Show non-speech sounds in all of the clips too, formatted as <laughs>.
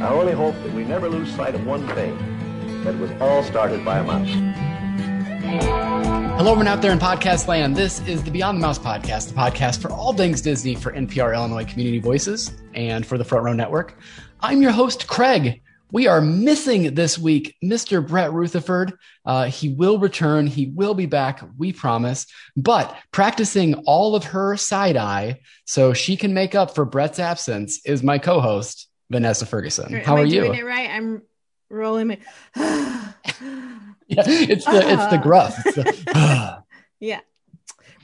I only hope that we never lose sight of one thing that was all started by a mouse. Hello, everyone out there in podcast land. This is the Beyond the Mouse podcast, the podcast for all things Disney for NPR Illinois Community Voices and for the Front Row Network. I'm your host, Craig. We are missing this week Mr. Brett Rutherford. Uh, he will return. He will be back, we promise. But practicing all of her side eye so she can make up for Brett's absence is my co host, Vanessa Ferguson. How Am are I you? Doing it right. I'm rolling my. <sighs> Yeah, it's the it's the gruff. It's the, <laughs> <sighs> yeah,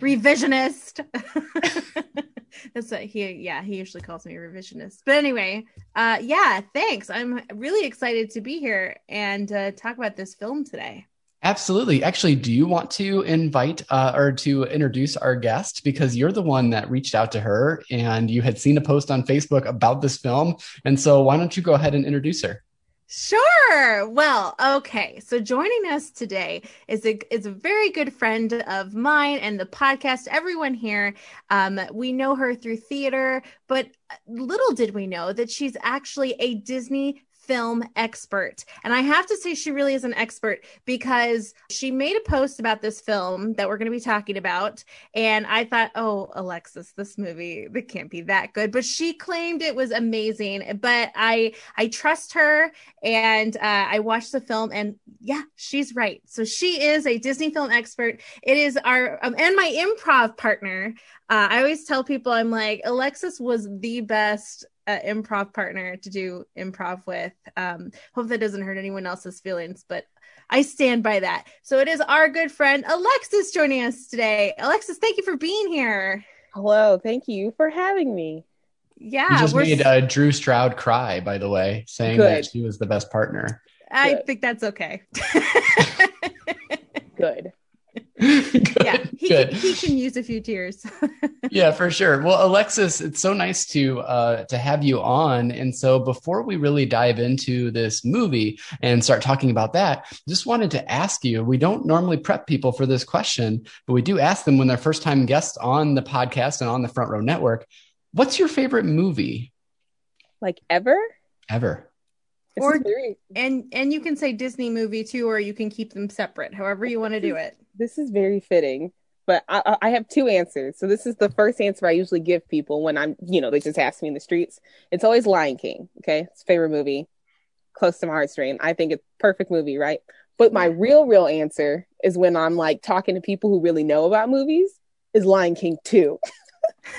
revisionist. <laughs> That's what he. Yeah, he usually calls me revisionist. But anyway, uh, yeah. Thanks. I'm really excited to be here and uh, talk about this film today. Absolutely. Actually, do you want to invite uh, or to introduce our guest because you're the one that reached out to her and you had seen a post on Facebook about this film, and so why don't you go ahead and introduce her? Sure. Well, okay. So joining us today is a is a very good friend of mine and the podcast. Everyone here, um, we know her through theater, but little did we know that she's actually a Disney film expert. And I have to say, she really is an expert because she made a post about this film that we're going to be talking about. And I thought, oh, Alexis, this movie, it can't be that good. But she claimed it was amazing. But I, I trust her and uh, I watched the film and yeah, she's right. So she is a Disney film expert. It is our, um, and my improv partner. Uh, I always tell people, I'm like, Alexis was the best uh, improv partner to do improv with. Um, hope that doesn't hurt anyone else's feelings, but I stand by that. So it is our good friend Alexis joining us today. Alexis, thank you for being here. Hello, thank you for having me. Yeah, You just we're made s- uh, Drew Stroud cry, by the way, saying that Good. she was the best partner. I Good. think that's okay. <laughs> Good. <laughs> good, yeah, he good. can, he can use a few tears. <laughs> yeah, for sure. Well, Alexis, it's so nice to uh, to have you on. And so, before we really dive into this movie and start talking about that, just wanted to ask you. We don't normally prep people for this question, but we do ask them when they're first time guests on the podcast and on the Front Row Network. What's your favorite movie Like ever? ever? This Or- and and you can say Disney movie too, or you can keep them separate, however you want to do it. This is very fitting. But I, I I have two answers. So this is the first answer I usually give people when I'm, you know, they just ask me in the streets. It's always Lion King. Okay, it's a favorite movie, close to my heartstring. I think it's a perfect movie, right? But my real, real answer is when I'm like talking to people who really know about movies. Is Lion King two? <laughs> <laughs>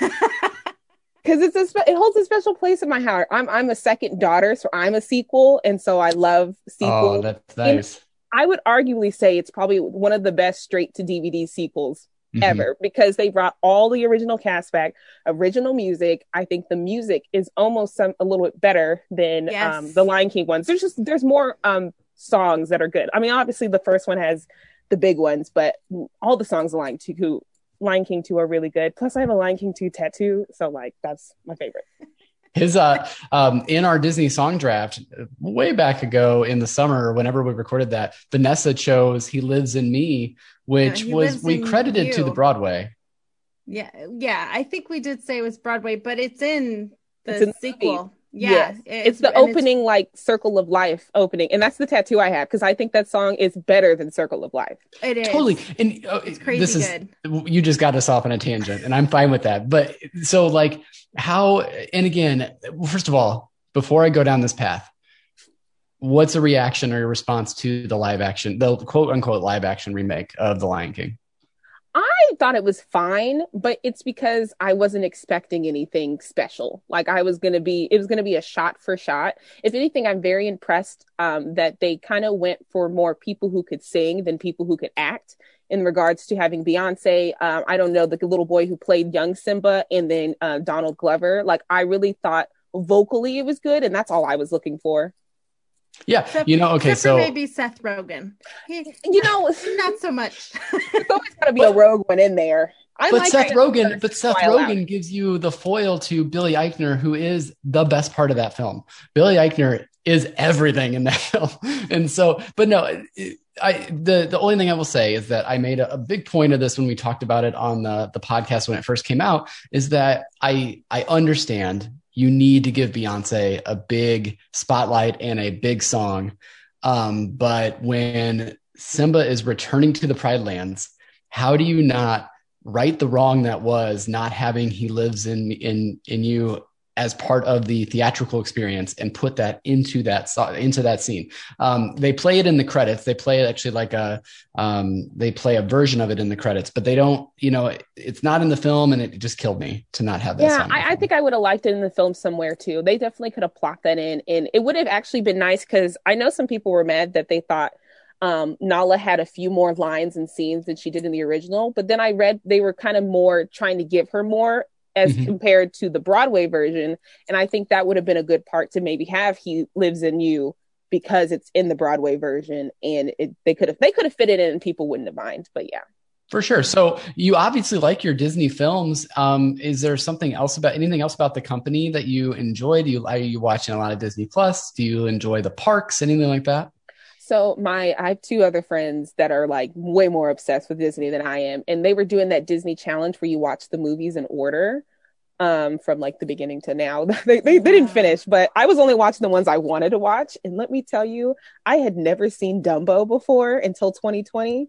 because it's a spe- it holds a special place in my heart. I'm I'm a second daughter, so I'm a sequel, and so I love oh, sequels. Oh, that's nice. I would arguably say it's probably one of the best straight to DVD sequels Mhm. ever because they brought all the original cast back, original music. I think the music is almost some a little bit better than Yes. um, the Lion King ones. There's just there's more um songs that are good. I mean, obviously the first one has the big ones, but all the songs of Lion King, Lion King two are really good. Plus, I have a Lion King two tattoo, so like that's my favorite. His uh um in our Disney song draft uh, way back ago in the summer, whenever we recorded that, Vanessa chose He Lives in Me, which He was we in credited to the Broadway. Yeah, yeah. I think we did say it was Broadway, but it's in the It's in the sequel. Yeah, Yes. it's, the and opening like Circle of Life opening, and that's the tattoo I have because I think that song is better than Circle of Life. It is Totally. And uh, It's crazy this is good. you just got us off on a tangent and I'm fine with that. But so like how and again, first of all, before I go down this path, what's a reaction or a response to the live action, the quote unquote live action remake of The Lion King? Thought it was fine, but it's because I wasn't expecting anything special. Like I was gonna be, it was gonna be a shot for shot. If anything, I'm very impressed um, that they kind of went for more people who could sing than people who could act. In regards to having Beyonce, um, I don't know the little boy who played young Simba, and then uh, Donald Glover. Like I really thought vocally it was good, and that's all I was looking for. Yeah, Except- you know, okay, so maybe Seth Rogen. He, You know, <laughs> not so much. there's always got to be a rogue one in there. I but like Seth that- Rogen, but Seth Wild Out. Rogen gives you the foil to Billy Eichner, who is the best part of that film. Billy Eichner is everything in that <laughs> film, and so, but no, it- I the the only thing I will say is that I made a, a big point of this when we talked about it on the the podcast when it first came out. Is that I I understand you need to give Beyonce a big spotlight and a big song. Um, but when Simba is returning to the Pride Lands, how do you not right the wrong that was not having he lives in in in you as part of the theatrical experience and put that into that into that scene. Um, they play it in the credits. They play it actually like a um, they play a version of it in the credits, but they don't. You know, it's not in the film, and it just killed me to not have that. Yeah, I, I, think I would have liked it in the film somewhere too. They definitely could have plopped that in, and it would have actually been nice because I know some people were mad that they thought um, Nala had a few more lines and scenes than she did in the original, but then I read they were kind of more trying to give her more as mm-hmm. compared to the Broadway version. And I think that would have been a good part to maybe have He Lives in You because it's in the Broadway version and it, they could have they could have fit it in and people wouldn't have mind. But yeah. For sure. So you obviously like your Disney films. Um, is there something else about anything else about the company that you enjoy? Do you are you watching a lot of Disney Plus? Do you enjoy the parks? Anything like that? So my I have two other friends that are like way more obsessed with Disney than I am, and they were doing that Disney challenge where you watch the movies in order um from like the beginning to now. <laughs> they, they, they didn't finish, but I was only watching the ones I wanted to watch. And let me tell you, I had never seen Dumbo before until 2020.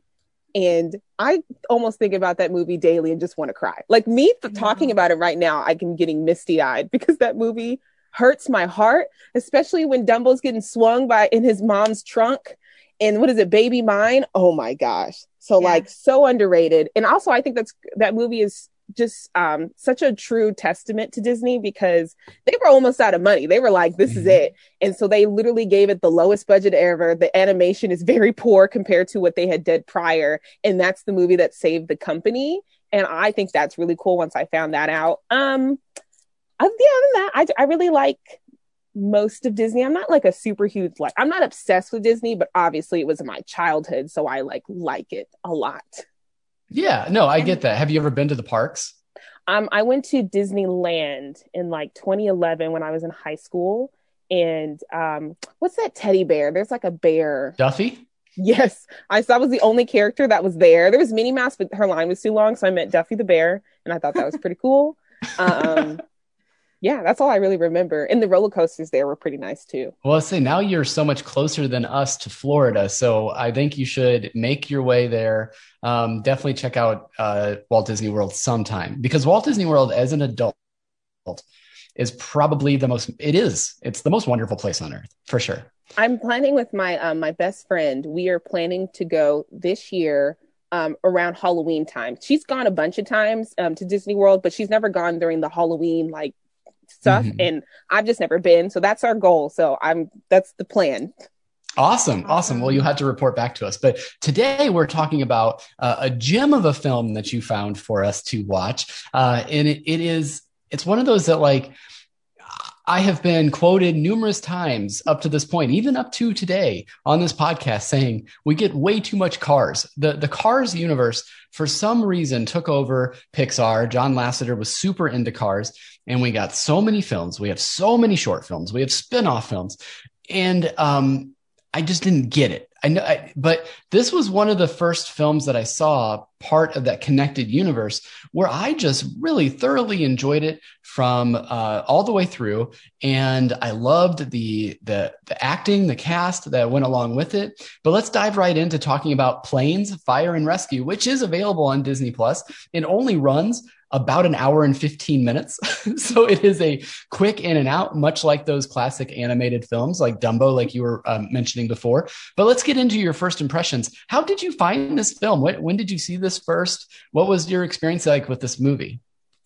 And I almost think about that movie daily and just want to cry. Like me talking about it right now, I can getting misty eyed <laughs> because that movie hurts my heart, especially when Dumbo's getting swung by in his mom's trunk. And what is it, Baby Mine? Oh my gosh. So yeah. like so underrated. And also I think that's that movie is just um, such a true testament to Disney because they were almost out of money. They were like, this mm-hmm. is it. And so they literally gave it the lowest budget ever. The animation is very poor compared to what they had did prior. And that's the movie that saved the company. And I think that's really cool once I found that out. Um, other than that, I, I really like most of Disney. I'm not like a super huge like I'm not obsessed with Disney, but obviously it was my childhood, so I like like it a lot. Yeah, no, I get that. Have you ever been to the parks? Um, I went to Disneyland in like 2011 when I was in high school, and um, what's that teddy bear? There's like a bear. Duffy. Yes, I that was the only character that was there. There was Minnie Mouse, but her line was too long, so I met Duffy the bear, and I thought that was pretty cool. <laughs> Um, yeah, that's all I really remember. And the roller coasters there were pretty nice too. Well, say now you're so much closer than us to Florida. So I think you should make your way there. Um, definitely check out uh, Walt Disney World sometime because Walt Disney World as an adult is probably the most, it is, it's the most wonderful place on earth for sure. I'm planning with my, um, my best friend. We are planning to go this year um, around Halloween time. She's gone a bunch of times um, to Disney World, but she's never gone during the Halloween like stuff mm-hmm. and I've just never been. So that's our goal. So I'm that's the plan. Awesome. Awesome. Well, you had to report back to us. But today we're talking about uh, a gem of a film that you found for us to watch. Uh, and it, it is, it's one of those that like, I have been quoted numerous times up to this point, even up to today on this podcast, saying we get way too much cars. The the Cars universe, for some reason, took over Pixar. John Lasseter was super into cars, and we got so many films. We have so many short films. We have spin-off films, and um, I just didn't get it. I know, I, but this was one of the first films that I saw part of that connected universe where I just really thoroughly enjoyed it from uh, all the way through, and I loved the the the acting, the cast that went along with it. But let's dive right into talking about Planes, Fire and Rescue, which is available on Disney Plus. It only runs about an hour and 15 minutes. <laughs> so it is a quick in and out, much like those classic animated films like Dumbo, like you were um, mentioning before. But let's get into your first impressions. How did you find this film? When, when did you see this first? What was your experience like with this movie?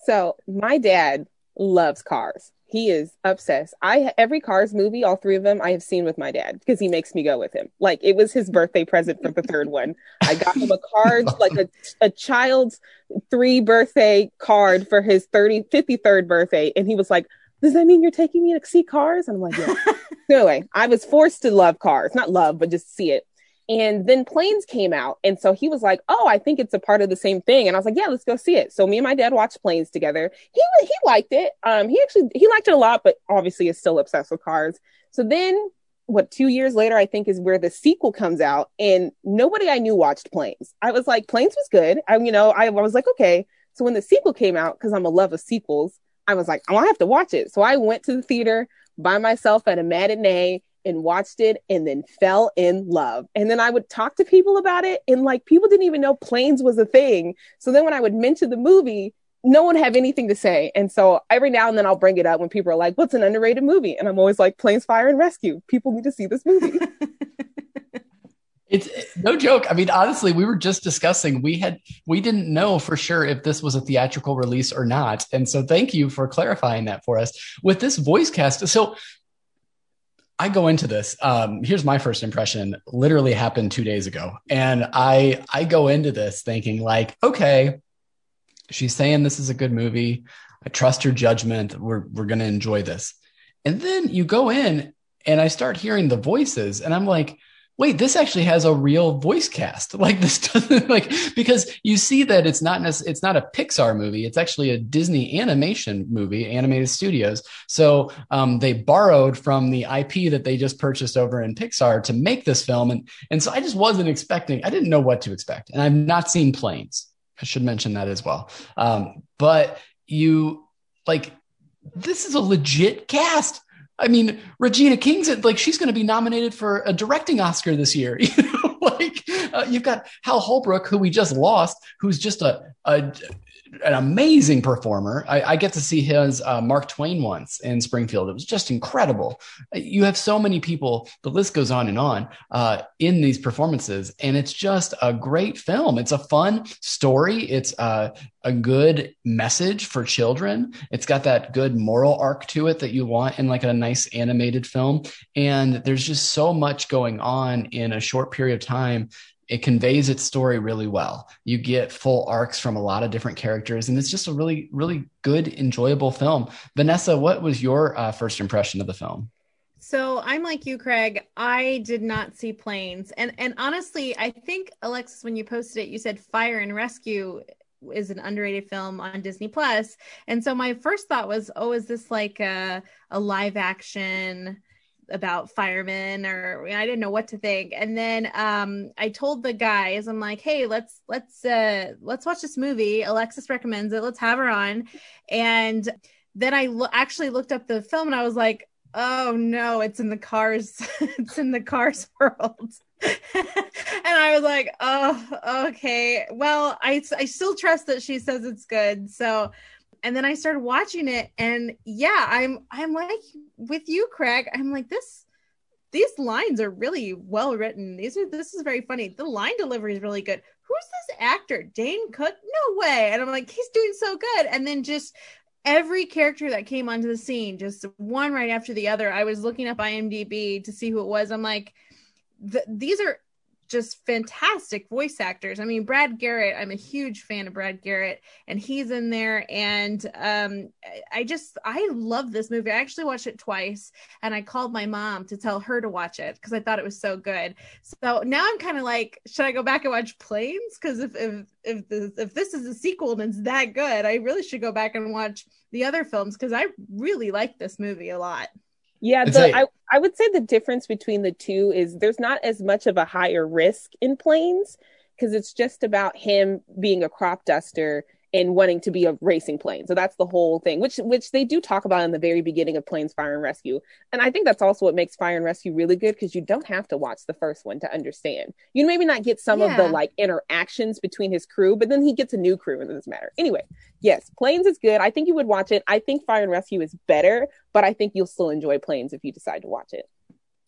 So my dad loves cars. He is obsessed. I every Cars movie, all three of them, I have seen with my dad because he makes me go with him. Like it was his birthday present for the third one. I got him a card, <laughs> like a, a child's three birthday card for his 30, 53rd birthday. And he was like, Does that mean you're taking me to see cars? And I'm like, Yeah. <laughs> anyway, I was forced to love cars. Not love, but just see it. And then planes came out. And so he was like, Oh, I think it's a part of the same thing. And I was like, Yeah, let's go see it. So me and my dad watched planes together. He he liked it. Um, he actually he liked it a lot, but obviously is still obsessed with cars. So then what two years later, I think is where the sequel comes out, and nobody I knew watched planes. I was like, planes was good. I you know, I, I was like, okay. So when the sequel came out, because I'm a love of sequels, I was like, oh, I have to watch it. So I went to the theater by myself at a matinee and watched it and then fell in love. And then I would talk to people about it and like people didn't even know planes was a thing. So then when I would mention the movie, no one have anything to say. And so every now and then I'll bring it up when people are like, what's an underrated movie? And I'm always like, Planes, Fire, and Rescue. People need to see this movie. <laughs> it's no joke. I mean, honestly, we were just discussing we had we didn't know for sure if this was a theatrical release or not. And so thank you for clarifying that for us. With this voice cast, so I go into this. Um, here's my first impression. Literally happened two days ago, and I I go into this thinking like, okay, She's saying this is a good movie. I trust her judgment. We're we're gonna enjoy this. And then you go in and I start hearing the voices, and I'm like, wait, this actually has a real voice cast. <laughs> Like this doesn't like because you see that it's not it's not a Pixar movie. It's actually a Disney animation movie, animated studios. So um, they borrowed from the IP that they just purchased over in Pixar to make this film, and and so I just wasn't expecting. I didn't know what to expect, and I've not seen planes. I should mention that as well. Um, but you like this is a legit cast. I mean, Regina King's like she's going to be nominated for a directing Oscar this year. <laughs> You know, like uh, you've got Hal Holbrook, who we just lost, who's just a, a an amazing performer. I, I, get to see his uh, Mark Twain once in Springfield. It was just incredible. You have so many people. The list goes on and on uh, in these performances, and it's just a great film. It's a fun story. It's uh, a good message for children. It's got that good moral arc to it that you want in like a nice animated film. And there's just so much going on in a short period of time it conveys its story really well. You get full arcs from a lot of different characters, and it's just a really, really good, enjoyable film. Vanessa, what was your uh, first impression of the film? So I'm like you, Craig. I did not see planes, and and honestly, I think Alexis, when you posted it, you said Fire and Rescue is an underrated film on Disney Plus, and so my first thought was, oh, is this like a a live action? About firemen or I didn't know what to think. And then um, I told the guys, I'm like, hey, let's let's uh, let's watch this movie. Alexis recommends it. Let's have her on. And then I lo- actually looked up the film and I was like, oh no, it's in the cars. <laughs> it's in the cars <laughs> world. and I was like, oh, okay. Well, I I still trust that she says it's good. So and then I started watching it and yeah, I'm I'm like with you, Craig. I'm like this these lines are really well written. These are this is very funny. The line delivery is really good. Who's this actor? Dane Cook? No way. And I'm like, he's doing so good. And then just every character that came onto the scene, just one right after the other. I was looking up IMDb to see who it was. I'm like, these are just fantastic voice actors. I mean, Brad Garrett, I'm a huge fan of Brad Garrett, and he's in there. And um, I just, I love this movie. I actually watched it twice, and I called my mom to tell her to watch it because I thought it was so good. So now I'm kind of like, should I go back and watch Planes? Because if if if this, if this is a sequel and it's that good, I really should go back and watch the other films because I really like this movie a lot. Yeah, the, I, I would say the difference between the two is there's not as much of a higher risk in planes because it's just about him being a crop duster and wanting to be a racing plane. So that's the whole thing, which which they do talk about in the very beginning of Planes Fire and Rescue. And I think that's also what makes Fire and Rescue really good because you don't have to watch the first one to understand. You maybe not get some yeah. of the like interactions between his crew, but then he gets a new crew and it doesn't matter. Anyway, yes, Planes is good. I think you would watch it. I think Fire and Rescue is better, but I think you'll still enjoy Planes if you decide to watch it.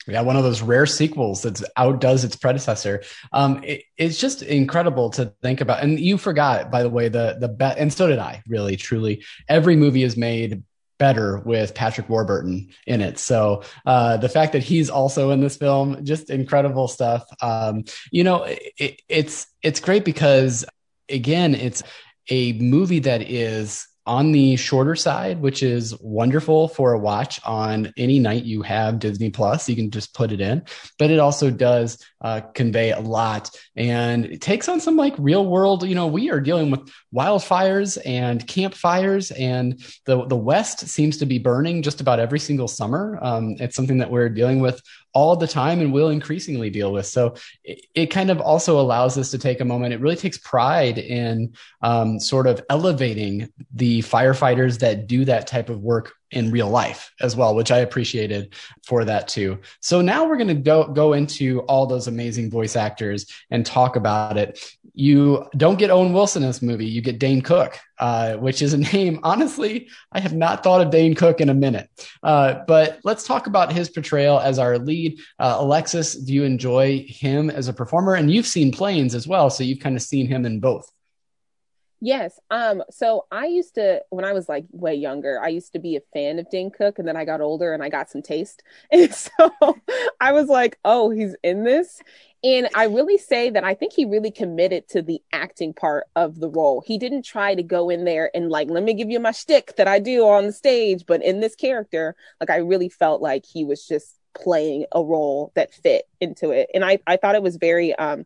Yeah, one of those rare sequels that outdoes its predecessor. Um, it, it's just incredible to think about. And you forgot, by the way, the the and so did I. Really, truly, every movie is made better with Patrick Warburton in it. So uh, the fact that he's also in this film, just incredible stuff. Um, you know, it, it's it's great because again, it's a movie that is on the shorter side, which is wonderful for a watch on any night you have Disney Plus. You can just put it in, but it also does uh, convey a lot and it takes on some like real world. You know, we are dealing with wildfires and campfires, and the the West seems to be burning just about every single summer. Um, it's something that we're dealing with all the time and will increasingly deal with. So it, it, kind of also allows us to take a moment. It really takes pride in um, sort of elevating the the firefighters that do that type of work in real life as well, which I appreciated for that too. So now we're going to go go into all those amazing voice actors and talk about it. You don't get Owen Wilson in this movie; you get Dane Cook, uh, which is a <laughs> name. Honestly, I have not thought of Dane Cook in a minute. Uh, but let's talk about his portrayal as our lead. Uh, Alexis, do you enjoy him as a performer? And you've seen Planes as well, so you've kind of seen him in both. Yes. Um, so I used to when I was like way younger, I used to be a fan of Dane Cook and then I got older and I got some taste. <laughs> And so I was like, oh, he's in this. And I really say that I think he really committed to the acting part of the role. He didn't try to go in there and like, let me give you my shtick that I do on the stage. But in this character, like I really felt like he was just playing a role that fit into it. And I, I thought it was very um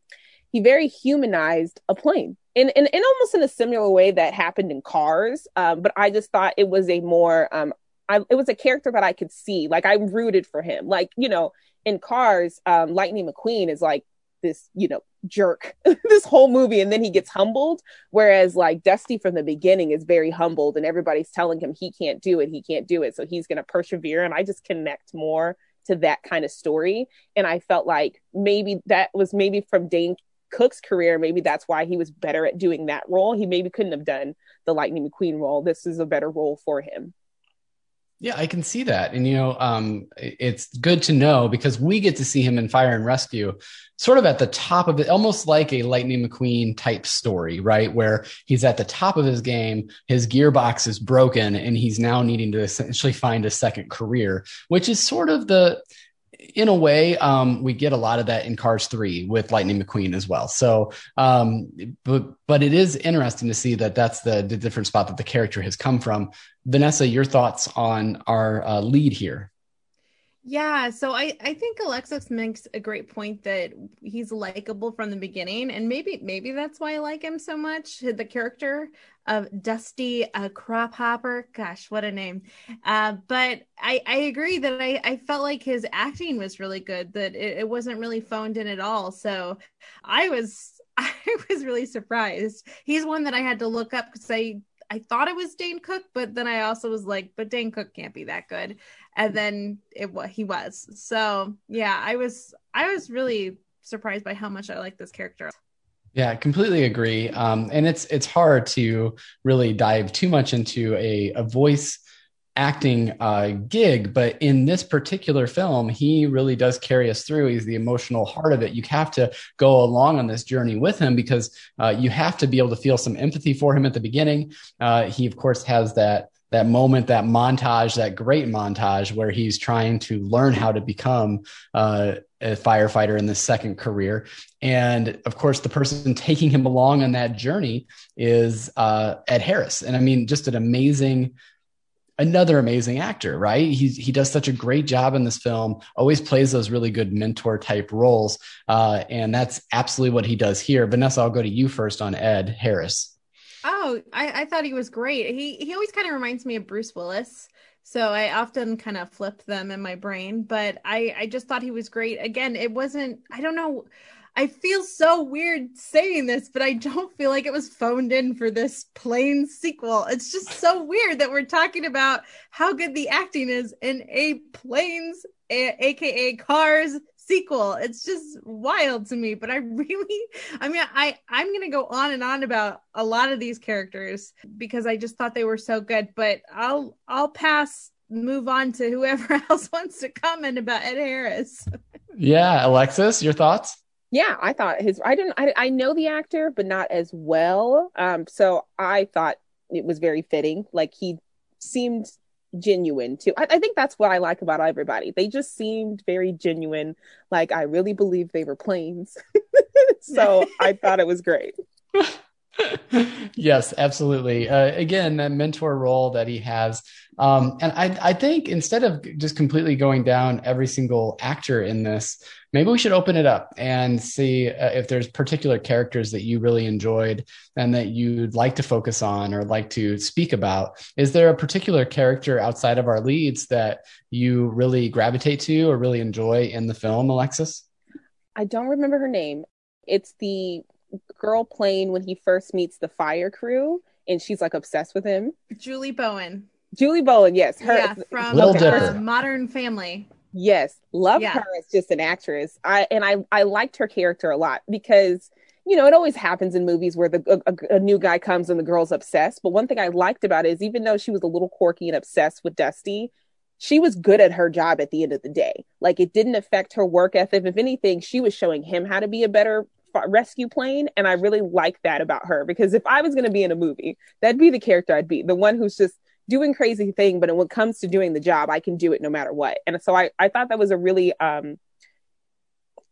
he very humanized a plane in, in, in almost in a similar way that happened in Cars. Um, but I just thought it was a more, um, I, it was a character that I could see. Like I rooted for him. Like, you know, in Cars, um, Lightning McQueen is like this, you know, jerk <laughs> this whole movie and then he gets humbled. Whereas like Dusty from the beginning is very humbled and everybody's telling him he can't do it, he can't do it. So he's going to persevere. And I just connect more to that kind of story. And I felt like maybe that was maybe from Dane Cook's career, maybe that's why he was better at doing that role. He maybe couldn't have done the Lightning McQueen role. This is a better role for him. Yeah, I can see that. And, you know, um, it's good to know because we get to see him in Fire and Rescue sort of at the top of it, almost like a Lightning McQueen type story, right? Where he's at the top of his game, his gearbox is broken, and he's now needing to essentially find a second career, which is sort of the, in a way, um, we get a lot of that in Cars Three with Lightning McQueen as well. So, um, but but it is interesting to see that that's the, the different spot that the character has come from. Vanessa, your thoughts on our uh, lead here? Yeah, so I I think Alexis makes a great point that he's likable from the beginning, and maybe maybe that's why I like him so much. The character of Dusty uh, Crop Hopper, gosh, what a name! Uh, but I I agree that I I felt like his acting was really good. That it, it wasn't really phoned in at all. So I was <laughs> I was really surprised. He's one that I had to look up because I I thought it was Dane Cook, but then I also was like, but Dane Cook can't be that good. And then it what he was. So yeah, I was I was really surprised by how much I like this character. Yeah, completely agree. Um, and it's it's hard to really dive too much into a, a voice acting uh, gig, but in this particular film, he really does carry us through. He's the emotional heart of it. You have to go along on this journey with him because uh, you have to be able to feel some empathy for him at the beginning. Uh, he, of course, has that that moment, that montage, that great montage where he's trying to learn how to become uh, a firefighter in this second career. And of course, the person taking him along on that journey is uh, Ed Harris. And I mean, just an amazing another amazing actor, right? He he does such a great job in this film. Always plays those really good mentor type roles, uh, and that's absolutely what he does here. Vanessa, I'll go to you first on Ed Harris. Oh, I, I thought he was great. He he always kind of reminds me of Bruce Willis. So I often kind of flip them in my brain, but I I just thought he was great. Again, it wasn't. I don't know. I feel so weird saying this, but I don't feel like it was phoned in for this plane sequel. It's just so weird that we're talking about how good the acting is in a planes, a- aka Cars sequel. It's just wild to me. But I <laughs> really, I mean, I I'm gonna go on and on about a lot of these characters because I just thought they were so good. But I'll I'll pass move on to whoever <laughs> else wants to comment about Ed Harris. yeah, Alexis, your thoughts? Yeah i thought his i didn't I, I know the actor but not as well. Um so i thought it was very fitting. Like he seemed genuine too. I, I think that's what i like about everybody. They just seemed very genuine. Like i really believe they were planes. <laughs> So i thought it was great <laughs> <laughs> yes, absolutely. Uh, again, that mentor role that he has. Um, and I, I think instead of just completely going down every single actor in this, maybe we should open it up and see uh, if there's particular characters that you really enjoyed and that you'd like to focus on or like to speak about. Is there a particular character outside of our leads that you really gravitate to or really enjoy in the film, Alexis? I don't remember her name. It's the girl playing when he first meets the fire crew and she's like obsessed with him. Julie Bowen. Julie Bowen, yes, her yeah, from Little uh, Dipper. Modern Family. Yes, love Yeah. her as just an actress. I and I I liked her character a lot because you know it always happens in movies where the a, a new guy comes and the girl's obsessed. But one thing I liked about it is even though she was a little quirky and obsessed with Dusty, she was good at her job at the end of the day. Like it didn't affect her work ethic. If anything, she was showing him how to be a better f- rescue plane, and I really like that about her because if I was going to be in a movie, that'd be the character I'd be, the one who's just doing crazy thing but when it comes to doing the job i can do it no matter what. And so i, I thought that was a really um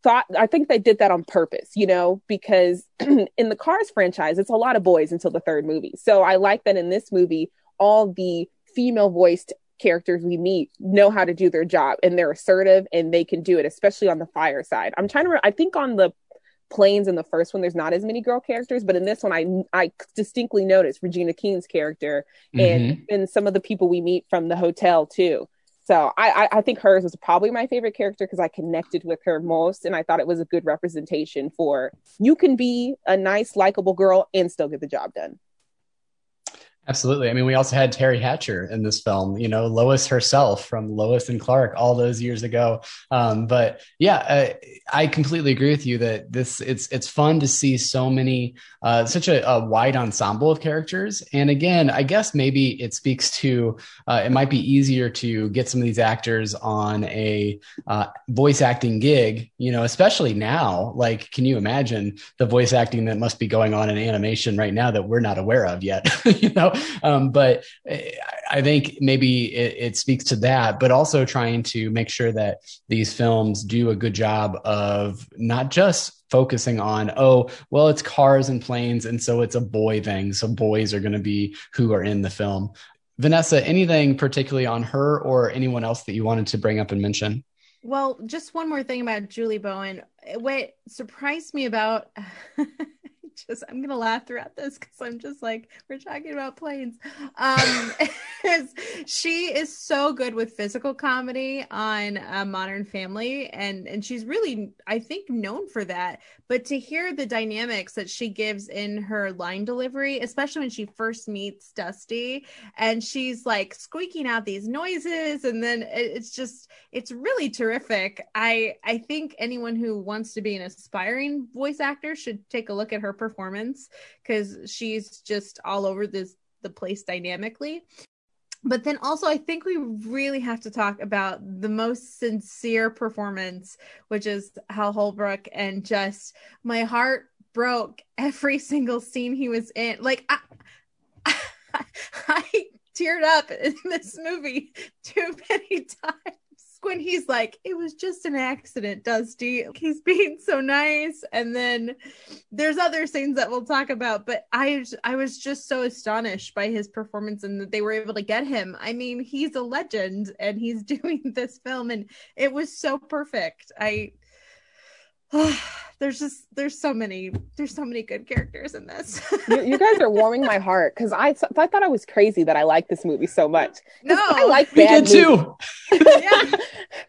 thought i think they did that on purpose you know because <clears throat> in the cars franchise it's a lot of boys until the third movie. So i like that in this movie all the female voiced characters we meet know how to do their job and they're assertive and they can do it especially on the fire side. I'm trying to re- i think on the planes in the first one there's not as many girl characters but in this one i i distinctly noticed regina king's character and mm-hmm. and some of the people we meet from the hotel too so I, I, I think hers was probably my favorite character because I connected with her most, and I thought it was a good representation for you can be a nice, likable girl and still get the job done. Absolutely. I mean, we also had Teri Hatcher in this film, you know, Lois herself from Lois and Clark all those years ago. Um, but yeah, uh, I completely agree with you that this it's it's fun to see so many uh, such a, a wide ensemble of characters. And again, I guess maybe it speaks to uh, it might be easier to get some of these actors on a uh, voice acting gig, you know, especially now. Like, can you imagine the voice acting that must be going on in animation right now that we're not aware of yet? <laughs> you know, um, but I- I think maybe it, it speaks to that, but also trying to make sure that these films do a good job of not just focusing on, oh, well, it's cars and planes, and so it's a boy thing. So boys are going to be who are in the film. Vanessa, anything particularly on her or anyone else that you wanted to bring up and mention? Well, just one more thing about Julie Bowen. What surprised me about <laughs> just I'm gonna laugh throughout this because I'm just like we're talking about planes. Um, <laughs> is she is so good with physical comedy on uh, Modern Family, and and she's really I think known for that. But to hear the dynamics that she gives in her line delivery, especially when she first meets Dusty, and she's like squeaking out these noises, and then it- it's just it's really terrific. I I think anyone who wants to be an aspiring voice actor should take a look at her performance because she's just all over this the place dynamically. But then also, I think we really have to talk about the most sincere performance, which is Hal Holbrook, and just my heart broke every single scene he was in. Like I, <laughs> I teared up in this movie too many <laughs> times when he's like, it was just an accident, Dusty. He's being so nice. And then there's other scenes that we'll talk about, but I I was just so astonished by his performance and that they were able to get him. I mean, he's a legend and he's <laughs> doing this film and it was so perfect. I <sighs> there's just there's so many there's so many good characters in this. <laughs> You, you guys are warming my heart because I, th- I thought I was crazy that I liked this movie so much no, I like We bad did movies. too. <laughs> yeah.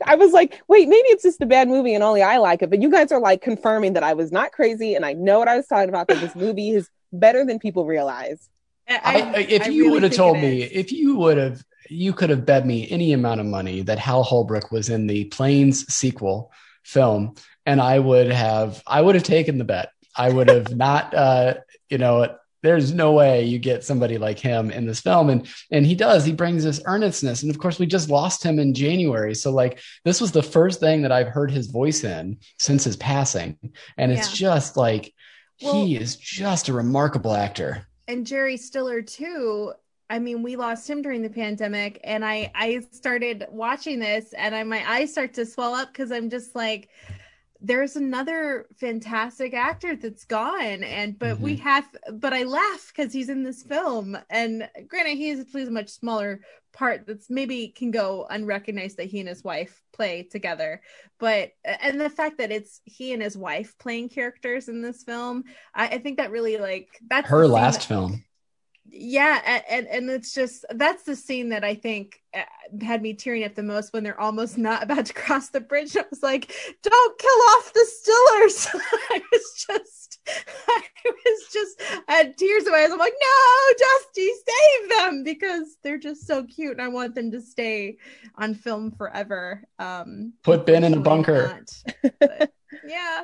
I was like, wait, maybe it's just a bad movie and only I like it. But you guys are like confirming that I was not crazy and I know what I was talking about. That this <sighs> movie is better than people realize. I, I- if I you really would have told me, is. if you would have, you could have bet me any amount of money that Hal Holbrook was in the Planes sequel film, and I would have, I would have taken the bet. I would have <laughs> not, uh, you know, there's no way you get somebody like him in this film, and and he does. He brings this earnestness, and of course, we just lost him in January, so like this was the first thing that I've heard his voice in since his passing, and it's Yeah. just like Well- he is just a remarkable actor. and Jerry Stiller too. I mean, we lost him during the pandemic, and I I started watching this, and I my eyes start to swell up because I'm just like, there's another fantastic actor that's gone, and but we mm-hmm. have, but I laugh because he's in this film, and granted, he is plays a much smaller part that's maybe can go unrecognized that he and his wife play together. But and the fact that it's he and his wife playing characters in this film i, I think that really like that's Her last that- film. Yeah and, and, it's just that's the scene that i think uh, had me tearing up the most when they're almost not about to <laughs> cross the bridge. I was like don't kill off the stillers. <laughs> I was just <laughs> i was just I had tears in my eyes. I'm like no dusty save them because they're just so cute and i want them to stay on film forever. Um put ben in a bunker. yeah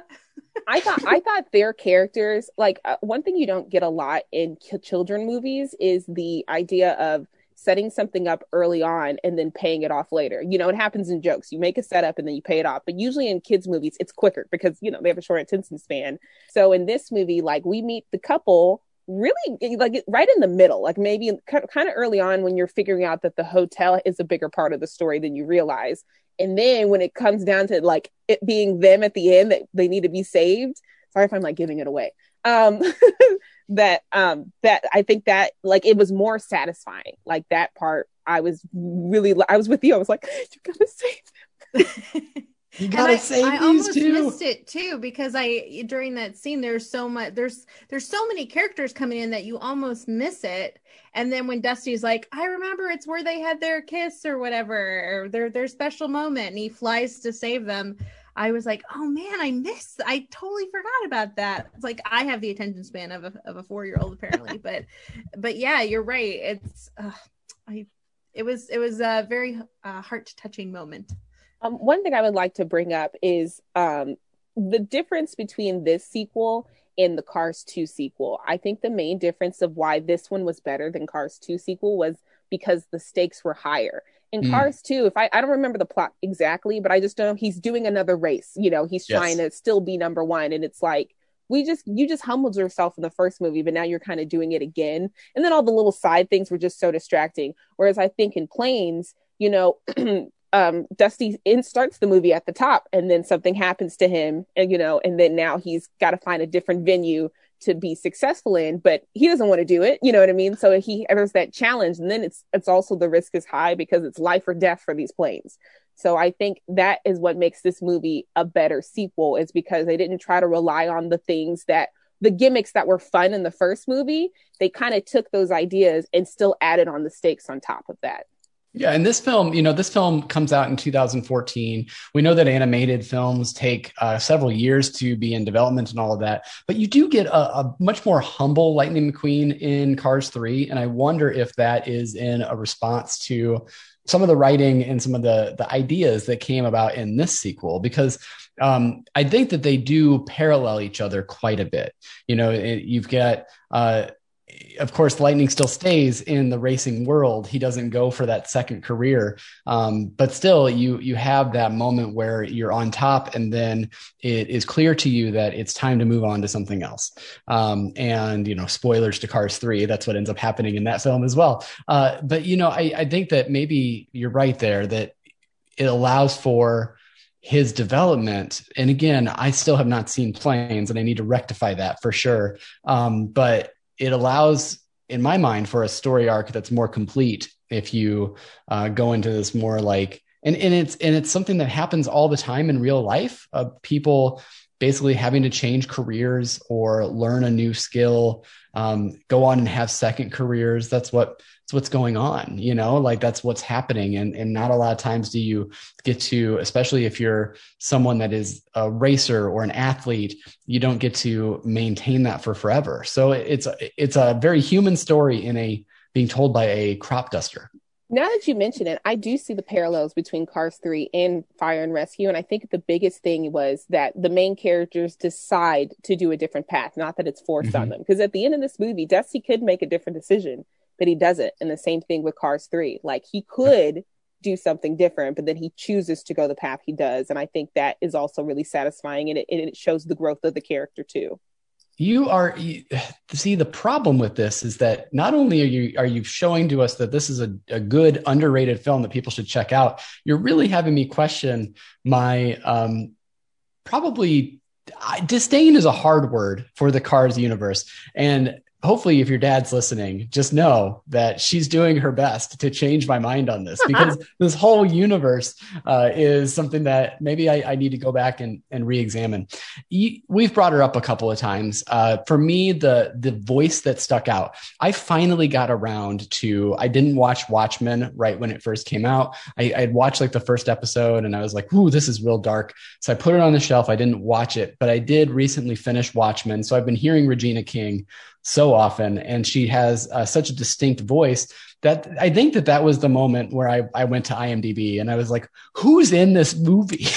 I thought I thought their characters like uh, one thing you don't get a lot in children movies is the idea of setting something up early on and then paying it off later. You know, it happens in jokes. You make a setup and then you pay it off. But usually in kids movies it's quicker because you know they have a short attention span. So in this movie like we meet the couple really like right in the middle like maybe kind of early on when you're figuring out that the hotel is a bigger part of the story than you realize and then when it comes down to like it being them at the end that they need to be saved sorry if i'm like giving it away. Um <laughs> that um that i think that like it was more satisfying. Like that part i was really i was with you. I was like you gotta save them <laughs> you gotta I, save I these almost missed it too because I during that scene there's so much there's there's so many characters coming in that you almost miss it. And then when Dusty's like, I remember it's where they had their kiss or whatever, or their their special moment, and he flies to save them. I was like, oh man, I missed. I totally forgot about that. It's like I have the attention span of a of a four year old apparently, <laughs> but but yeah, you're right. It's uh, I it was it was a very uh, heart touching moment. Um, one thing I would like to bring up is um, the difference between this sequel and the Cars 2 sequel. I think the main difference of why this one was better than Cars 2 sequel was because the stakes were higher. In mm. Cars 2, if I, I don't remember the plot exactly, but I just know he's doing another race. You know, he's yes. trying to still be number one. And it's like, we just you just humbled yourself in the first movie but now you're kind of doing it again and then all the little side things were just so distracting whereas i think in planes you know <clears throat> um, Dusty in starts the movie at the top, and then something happens to him, and you know, and then now he's got to find a different venue to be successful in, but he doesn't want to do it. You know what I mean? So he there's that challenge, and then it's it's also the risk is high because it's life or death for these planes. So I think that is what makes this movie a better sequel, is because they didn't try to rely on the things that the gimmicks that were fun in the first movie. They kind of took those ideas and still added on the stakes on top of that. Yeah, and this film, you know, this film comes out in 2014. We know that animated films take uh, several years to be in development and all of that, but you do get a, a, much more humble Lightning McQueen in Cars 3. And I wonder if that is in a response to some of the writing and some of the, the ideas that came about in this sequel, because um, I think that they do parallel each other quite a bit. You know, it, you've got, uh, of course, Lightning still stays in the racing world. He doesn't go for that second career, um, but still, you you have that moment where you're on top, and then it is clear to you that it's time to move on to something else. Um, and you know, spoilers to Cars Three. That's what ends up happening in that film as well. Uh, but you know, I, I think that maybe you're right there that it allows for his development. And again, I still have not seen planes, and I need to rectify that for sure. Um, but it allows in my mind for a story arc that's more complete if you uh, go into this more like and, and it's and it's something that happens all the time in real life uh, people basically having to change careers or learn a new skill um, go on and have second careers. That's what that's what's going on you know like that's what's happening and and not a lot of times do you get to especially if you're someone that is a racer or an athlete you don't get to maintain that for forever so it's it's a very human story in a being told by a crop duster now that you mention it, I do see the parallels between Cars 3 and Fire and Rescue. And I think the biggest thing was that the main characters decide to do a different path, not that it's forced mm-hmm. on them. Because at the end of this movie, Dusty could make a different decision but he doesn't. And the same thing with Cars 3. Like he could do something different, but then he chooses to go the path he does. And I think that is also really satisfying and it, and it shows the growth of the character too. You are you, see the problem with this is that not only are you are you showing to us that this is a, a good underrated film that people should check out, you're really having me question my um, probably disdain is a hard word for the Cars universe, and hopefully if your dad's listening just know that she's doing her best to change my mind on this because <laughs> this whole universe uh, is something that maybe I, I, need to go back and, and re-examine. We've brought her up a couple of times. Uh, for me the the voice that stuck out i finally got around to i didn't watch watchmen right when it first came out. I i watched like the first episode and i was like ooh this is real dark. So i put it on the shelf. I didn't watch it but i did recently finish watchmen. So i've been hearing regina king so often and she has uh, such a distinct voice that I think that that was the moment where I, I went to IMDb and I was like, who's in this movie?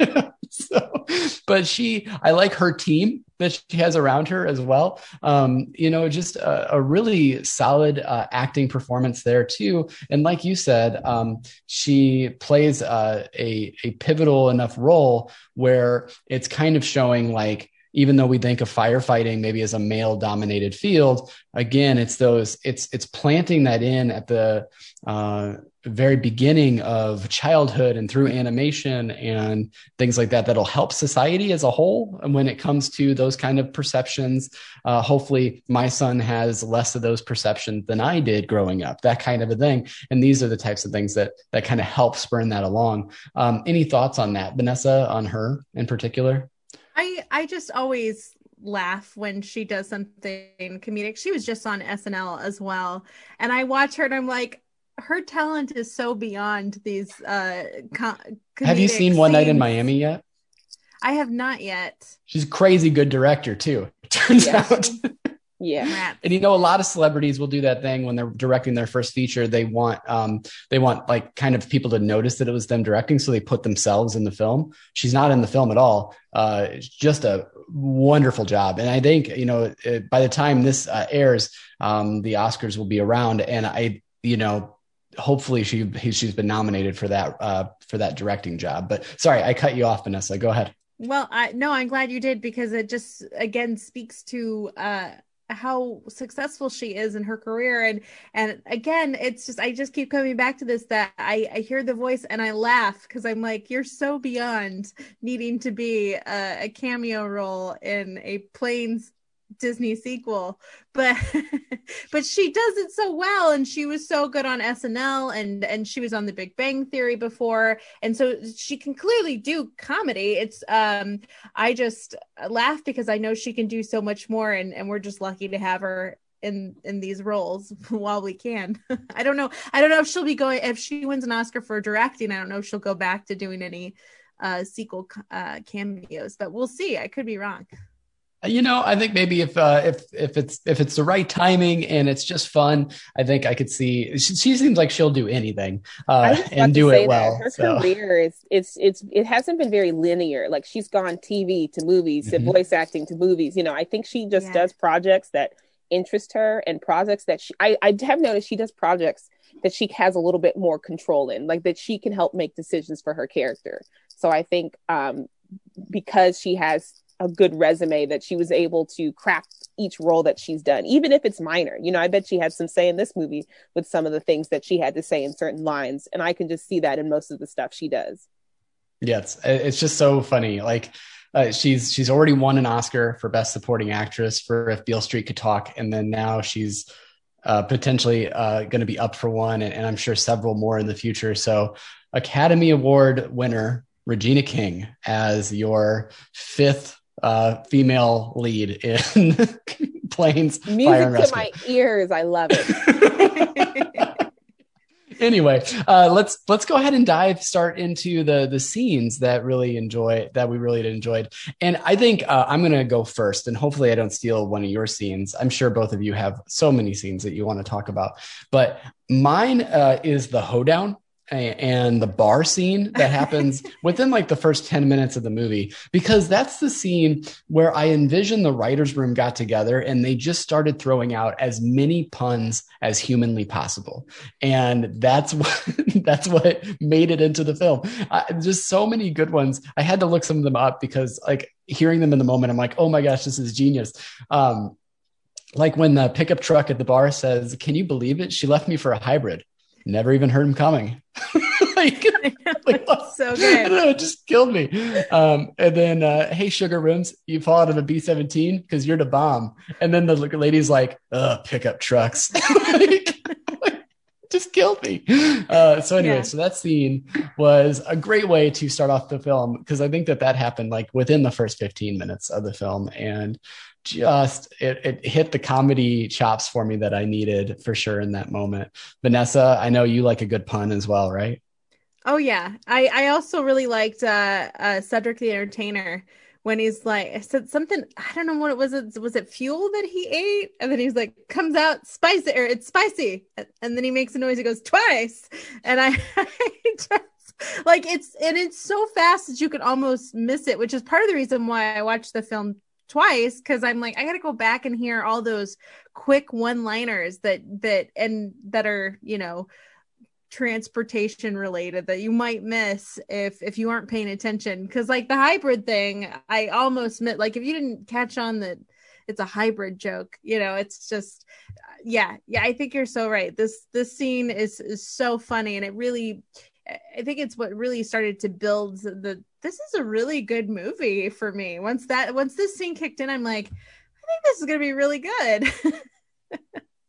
<laughs> so, but she, I like her team that she has around her as well. Um, you know, just a, a really solid uh, acting performance there too. And like you said, um, she plays uh, a, a pivotal enough role where it's kind of showing like, even though we think of firefighting maybe as a male dominated field again it's those it's it's planting that in at the uh, very beginning of childhood and through animation and things like that that'll help society as a whole and when it comes to those kind of perceptions. Uh, hopefully my son has less of those perceptions than i did growing up that kind of a thing. And these are the types of things that that kind of help spurn that along. Um, any thoughts on that vanessa on her in particular I I just always laugh when she does something comedic. She was just on SNL as well, and I watch her and I'm like, her talent is so beyond these. uh com- Have you seen One Night in Miami yet? I have not yet. She's a crazy good director too. <laughs> Turns yeah. out. Yeah. And you know, a lot of celebrities will do that thing when they're directing their first feature. They want, um, they want like kind of people to notice that it was them directing. So they put themselves in the film. She's not in the film at all. Uh, just a wonderful job. And I think, you know, it, by the time this uh, airs, um, the Oscars will be around. And I, you know, hopefully she, she's been nominated for that, uh, for that directing job. But sorry, I cut you off, Vanessa. Go ahead. Well, I no, I'm glad you did because it just again speaks to uh how successful she is in her career. And and again it's just i just keep coming back to this that i i hear the voice and i laugh because i'm like you're so beyond needing to be a, a cameo role in a planes Disney sequel, but <laughs> but she does it so well, and she was so good on SNL, and and she was on The Big Bang Theory before, and so she can clearly do comedy. It's um, I just laugh because I know she can do so much more, and and we're just lucky to have her in in these roles <laughs> while we can. <laughs> I don't know. I don't know if she'll be going if she wins an Oscar for directing. I don't know if she'll go back to doing any uh sequel uh cameos, but we'll see. I could be wrong. You know, I think maybe if uh, if if it's if it's the right timing and it's just fun, I think I could see. She, she seems like she'll do anything uh, and do it well. Her so. career is it's it's it hasn't been very linear. Like she's gone TV to movies mm-hmm. to voice acting to movies. You know, I think she just yeah. does projects that interest her and projects that she. I I have noticed she does projects that she has a little bit more control in, like that she can help make decisions for her character. So I think um because she has a good resume that she was able to craft each role that she's done, even if it's minor. You know, I bet she had some say in this movie with some of the things that she had to say in certain lines. And I can just see that in most of the stuff she does. Yes. It's just so funny. Like, uh, she's she's already won an Oscar for Best Supporting Actress for If Beale Street Could Talk, and then now she's uh, potentially uh, going to be up for one, and, and, I'm sure several more in the future. So, Academy Award winner Regina King as your fifth uh, female lead in <laughs> planes. Music to my ears. I love it. <laughs> anyway, uh, let's let's go ahead and dive start into the the scenes that really enjoy that we really enjoyed. And I think uh, I'm going to go first, and hopefully I don't steal one of your scenes. I'm sure both of you have so many scenes that you want to talk about, but mine uh, is the hoedown and the bar scene that <laughs> happens within like the first 10 minutes of the movie because that's the scene where i envision the writers room got together and they just started throwing out as many puns as humanly possible. And that's <laughs> what that's what made it into the film. Uh, just so many good ones. I had to look some of them up because like hearing them in the moment i'm like oh my gosh this is genius. Um like when the pickup truck at the bar says can you believe it? She left me for a hybrid never even heard him coming. <laughs> like, like <laughs> so good. I <laughs> know, it just killed me. Um, and then, uh, hey, Sugar Rims, you fall out of a B 17 because you're the bomb. And then the lady's like, uh, pickup trucks. like, just killed me. Uh, so anyway, yeah. so that scene was a great way to start off the film because I think that that happened like within the first 15 minutes of the film and just it, it hit the comedy chops for me that I needed for sure in that moment. Vanessa, I know you like a good pun as well, right? Oh yeah, I I also really liked uh, uh Cedric the Entertainer when he's like said something I don't know what it was. It was it fuel that he ate? And then he's like comes out spicy or it's spicy. And then he makes a noise. He goes twice. And I, <laughs> I just like it's and it's so fast that you could almost miss it which is part of the reason why I watched the film twice because I'm like I got to go back and hear all those quick one-liners that that and that are you know transportation related that you might miss if if you aren't paying attention. Because like the hybrid thing i almost met like if you didn't catch on that it's a hybrid joke you know it's just yeah yeah i think you're so right. This this scene is is so funny and it really i think it's what really started to build the this is a really good movie for me once that once this scene kicked in i'm like i think this is going to be really good <laughs>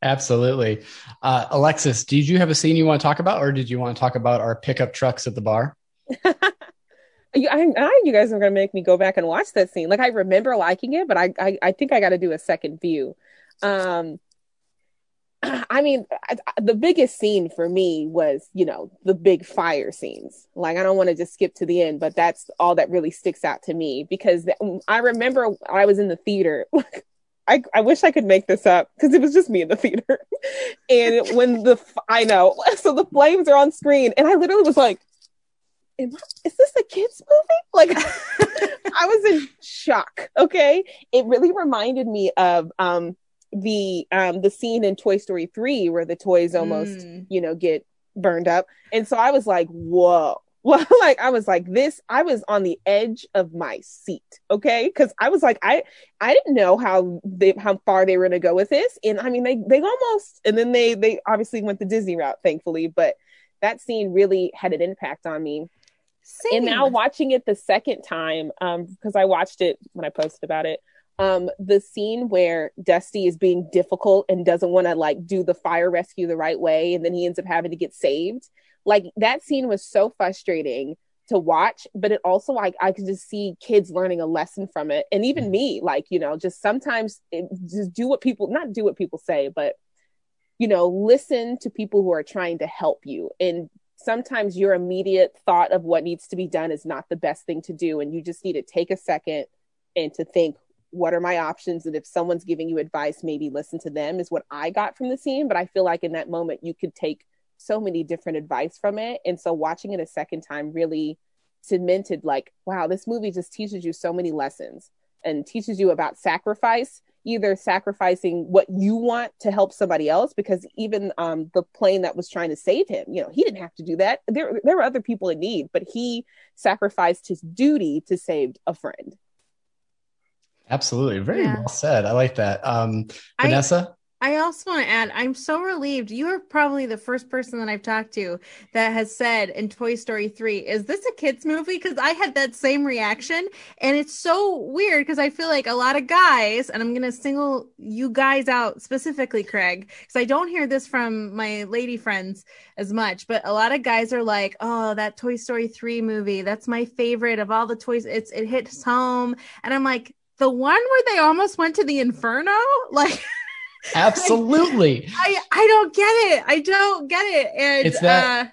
Absolutely. Uh, Alexis, did you have a scene you want to talk about, or did you want to talk about our pickup trucks at the bar? <laughs> you, I, I, you guys are going to make me go back and watch that scene. Like I remember liking it, but I, I, I think I got to do a second view. Um, <clears throat> I mean, I, the biggest scene for me was, you know, the big fire scenes. Like, I don't want to just skip to the end, but that's all that really sticks out to me because I remember I was in the theater. <laughs> I, I wish I could make this up because it was just me in the theater. <laughs> and when the, I know, <laughs> so the flames are on screen, and I literally was like, I, is this a kids movie? Like, I was in shock. Okay. It really reminded me of, um, the um the scene in Toy Story 3 where the toys almost, mm. you know, get burned up. And so I was like, whoa, <laughs> well like i was like this i was on the edge of my seat okay because i was like i i didn't know how they how far they were going to go with this and i mean they they almost and then they they obviously went the disney route thankfully but that scene really had an impact on me Same. and now watching it the second time um because i watched it when i posted about it um the scene where dusty is being difficult and doesn't want to like do the fire rescue the right way and then he ends up having to get saved like that scene was so frustrating to watch, but it also like I could just see kids learning a lesson from it. And even me, like, you know, just sometimes it, just do what people not do what people say, but you know, listen to people who are trying to help you. And sometimes your immediate thought of what needs to be done is not the best thing to do. And you just need to take a second and to think, what are my options? And if someone's giving you advice, maybe listen to them is what I got from the scene. But I feel like in that moment, you could take so many different advice from it. And so watching it a second time really cemented like, wow, this movie just teaches you so many lessons and teaches you about sacrifice, either sacrificing what you want to help somebody else, because even um, the plane that was trying to save him, you know, he didn't have to do that. There, there were other people in need, but he sacrificed his duty to save a friend. Absolutely. Very yeah. well said. I like that. Um, Vanessa? I also want to add, I'm so relieved. You are probably the first person that I've talked to that has said in Toy Story 3, is this a kids movie? Because I had that same reaction. And it's so weird because I feel like a lot of guys, and I'm going to single you guys out specifically, Craig, because I don't hear this from my lady friends as much, but a lot of guys are like, oh, that Toy Story 3 movie, that's my favorite of all the toys. It's It hits home. And I'm like, the one where they almost went to the inferno? <laughs> Like, Absolutely. I, I don't get it. I don't get it. And it's that. Uh,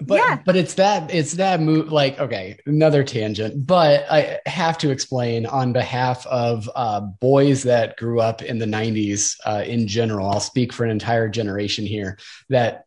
but yeah. but it's that it's that move like okay another tangent but i have to explain on behalf of uh, boys that grew up in the 90s uh, in general i'll speak for an entire generation here that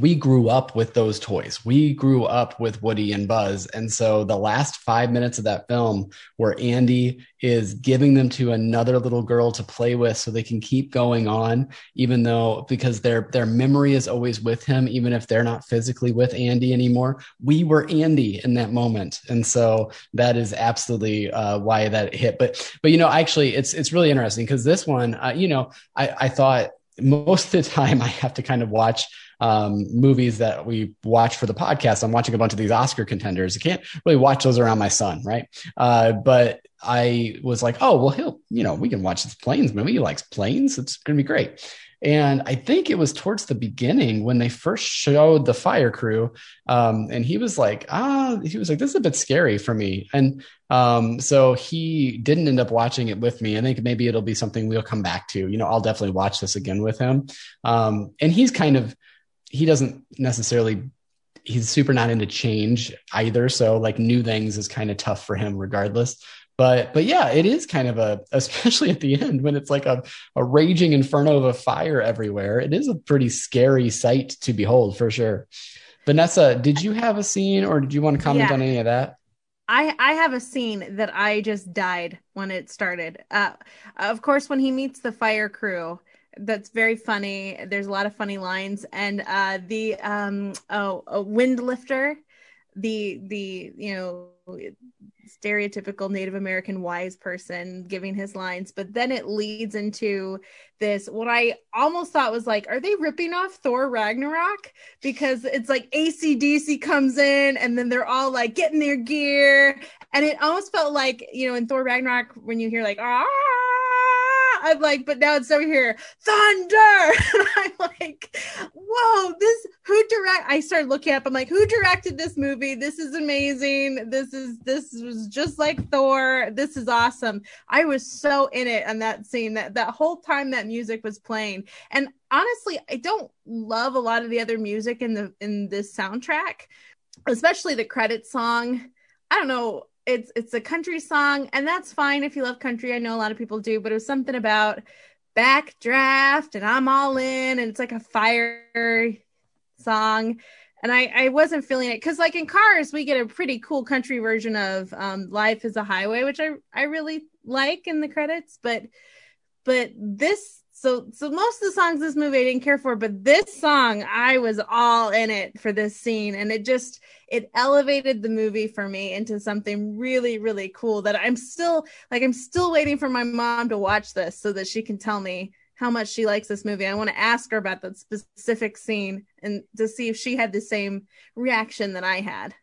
we grew up with those toys. We grew up with Woody and Buzz. And so the last five minutes of that film, where Andy is giving them to another little girl to play with so they can keep going on, even though because their their memory is always with him, even if they're not physically with Andy anymore. We were Andy in that moment. And so that is absolutely uh, why that hit. But but you know, actually it's it's really interesting because this one, uh, you know, I, I thought most of the <laughs> time I have to kind of watch um, movies that we watch for the podcast, I'm watching a bunch of these Oscar contenders. I can't really watch those around my son, right? Uh, but I was like, oh, well, he'll, you know, we can watch this planes movie. He likes planes. It's going to be great. And I think it was towards the beginning when they first showed the fire crew. Um, and he was like, ah, he was like, this is a bit scary for me. And um, so he didn't end up watching it with me. I think maybe it'll be something we'll come back to. You know, I'll definitely watch this again with him. Um, and he's kind of, he doesn't necessarily he's super not into change either. So like new things is kind of tough for him regardless. But but yeah it is kind of a <laughs> especially at the end when it's like a, a raging inferno of a fire everywhere. It is a pretty scary sight to behold for sure. Vanessa did you have a scene or did you want to comment yeah. on any of that? I, I have a scene that I just died when it started. Uh, of course, when he meets the fire crew, that's very funny. There's a lot of funny lines, and uh, the um, oh, a Windlifter, the the you know stereotypical Native American wise person giving his lines, but then it leads into this what I almost thought was like, are they ripping off Thor Ragnarok? Because it's like ACDC comes in and then they're all like getting their gear. And it almost felt like, you know, in Thor Ragnarok, when you hear like, ah, I'm like, but now it's over here, thunder. <laughs> And I'm like, whoa, this who direct I started looking up. I'm like, who directed this movie? This is amazing. This is this was just like Thor. This is awesome. I was so in it on that scene that that whole time that music was playing. And honestly, I don't love a lot of the other music in the in this soundtrack, especially the credit song. I don't know it's it's a country song and that's fine if you love country. I know a lot of people do but it was something about backdraft and i'm all in and it's like a fire song. And i i wasn't feeling it because like in cars we get a pretty cool country version of um, life is a highway which i i really like in the credits but but this so so most of the songs this movie I didn't care for, but this song I was all in it for this scene, and it just it elevated the movie for me into something really really cool that I'm still like I'm still waiting for my mom to watch this so that she can tell me how much she likes this movie. I want to ask her about that specific scene and to see if she had the same reaction that I had.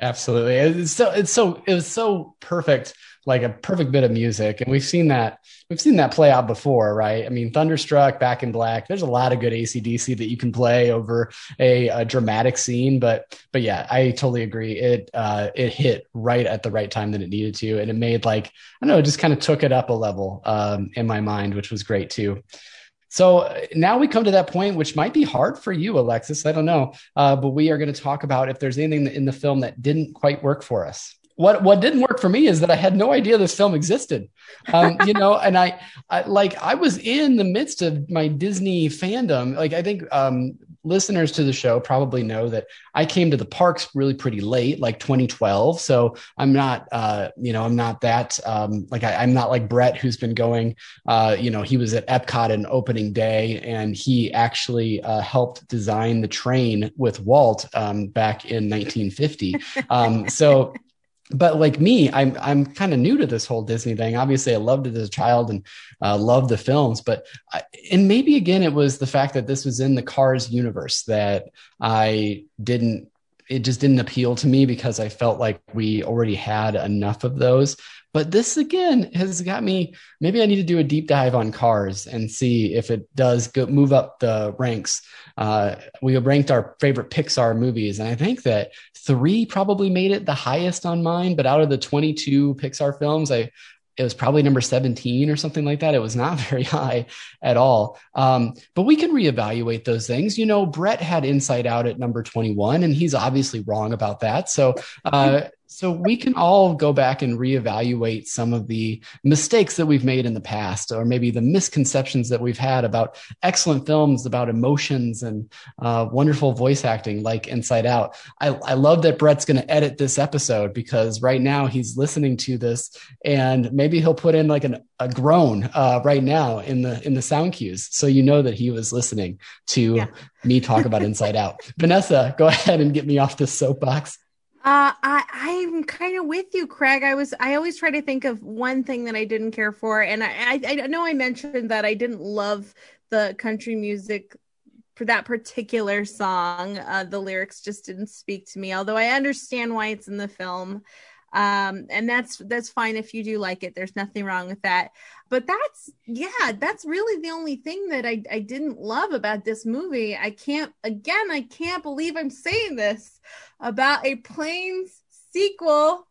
Absolutely. It's so it's so it was so perfect, like a perfect bit of music. And we've seen that we've seen that play out before, right? I mean, Thunderstruck, Back in Black, there's a lot of good ACDC that you can play over a, a dramatic scene. But but yeah, I totally agree. It uh it hit right at the right time that it needed to. And it made like, I don't know, it just kind of took it up a level um in my mind, which was great too. So uh, now we come to that point, which might be hard for you, Alexis. I don't know, uh, but we are going to talk about if there's anything in the film that didn't quite work for us. What what didn't work for me is that I had no idea this film existed, um, you know, <laughs> and I, I, like I was in the midst of my Disney fandom. Like I think um, listeners to the show probably know that I came to the parks really pretty late, like 2012. So I'm not, uh, you know, I'm not that, um, like I, am not like Brett, who's been going, uh, you know, he was at Epcot in opening day and he actually uh, helped design the train with Walt um, back in 1950. Um, so but like me, I'm I'm kind of new to this whole Disney thing. Obviously, I loved it as a child and uh, loved the films, but I, and maybe again, it was the fact that this was in the Cars universe that I didn't. It just didn't appeal to me because I felt like we already had enough of those. But this again has got me. Maybe I need to do a deep dive on cars and see if it does go, move up the ranks. Uh, we ranked our favorite Pixar movies, and I think that three probably made it the highest on mine. But out of the 22 Pixar films, I it was probably number 17 or something like that. It was not <laughs> very high at all. Um, but we can reevaluate those things. You know, Brett had Inside Out at number 21, and he's obviously wrong about that. So, uh, so we can all go back and reevaluate some of the mistakes that we've made in the past, or maybe the misconceptions that we've had about excellent films, about emotions and uh, wonderful voice acting, like Inside Out. I, I love that Brett's going to edit this episode because right now he's listening to this, and maybe he'll put in like an, a groan uh, right now in the in the sound cues, so you know that he was listening to yeah. me talk about Inside Out. <laughs> Vanessa, go ahead and get me off this soapbox. Uh, I I'm kind of with you, Craig. I was I always try to think of one thing that I didn't care for, and I I, I know I mentioned that I didn't love the country music for that particular song. Uh, the lyrics just didn't speak to me, although I understand why it's in the film. Um, and that's that's fine if you do like it. There's nothing wrong with that. But that's yeah, that's really the only thing that I, I didn't love about this movie. I can't again, I can't believe I'm saying this about a planes sequel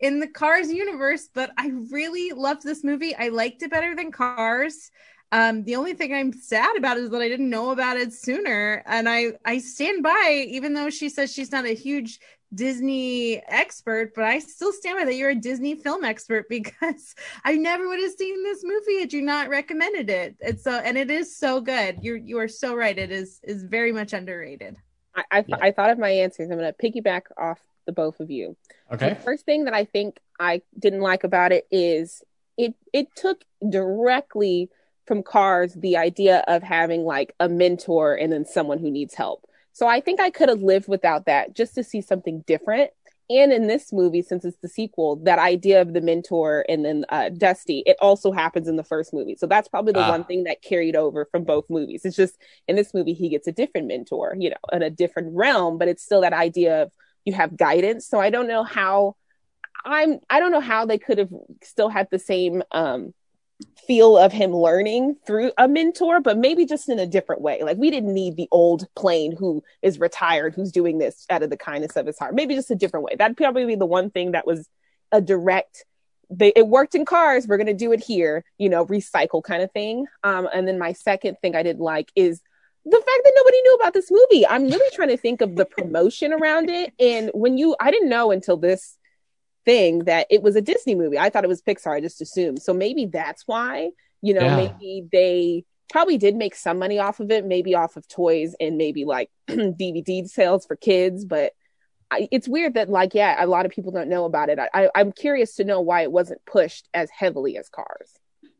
in the Cars universe, but I really loved this movie. I liked it better than Cars. Um, the only thing I'm sad about is that I didn't know about it sooner. And I, I stand by, even though she says she's not a huge Disney expert, but I still stand by that you're a Disney film expert <laughs> because I never would have seen this movie had you not recommended it. It's so and it is so good. You're you are so right. It is is very much underrated. I I, yeah. I thought of my answers. I'm going to piggyback off the both of you. Okay. The first thing that I think I didn't like about it is it it took directly from cars the idea of having like a mentor and then someone who needs help. So I think I could have lived without that just to see something different. And in this movie, since it's the sequel, that idea of the mentor and then uh, Dusty, it also happens in the first movie. So that's probably the one thing that carried over from both movies. It's just in this movie, he gets a different mentor, you know, in a different realm, but it's still that idea of you have guidance. So I don't know how I'm, I don't know how they could have still had the same um, feel of him learning through a mentor, but maybe just in a different way. Like we didn't need the old plane who is retired, who's doing this out of the kindness of his heart. Maybe just a different way. That'd probably be the one thing that was a direct. They, it worked in cars. We're going to do it here, you know, recycle kind of thing. Um, and then my second thing I didn't like is the fact that nobody knew about this movie. I'm really trying to think of the promotion around it. And when you, I didn't know until this thing that it was a Disney movie. I thought it was Pixar. I just assumed. So maybe that's why, you know, yeah. maybe they probably did make some money off of it, maybe off of toys and maybe like <clears throat> DVD sales for kids. But I, it's weird that, like, yeah, a lot of people don't know about it. I, I'm curious to know why it wasn't pushed as heavily as Cars.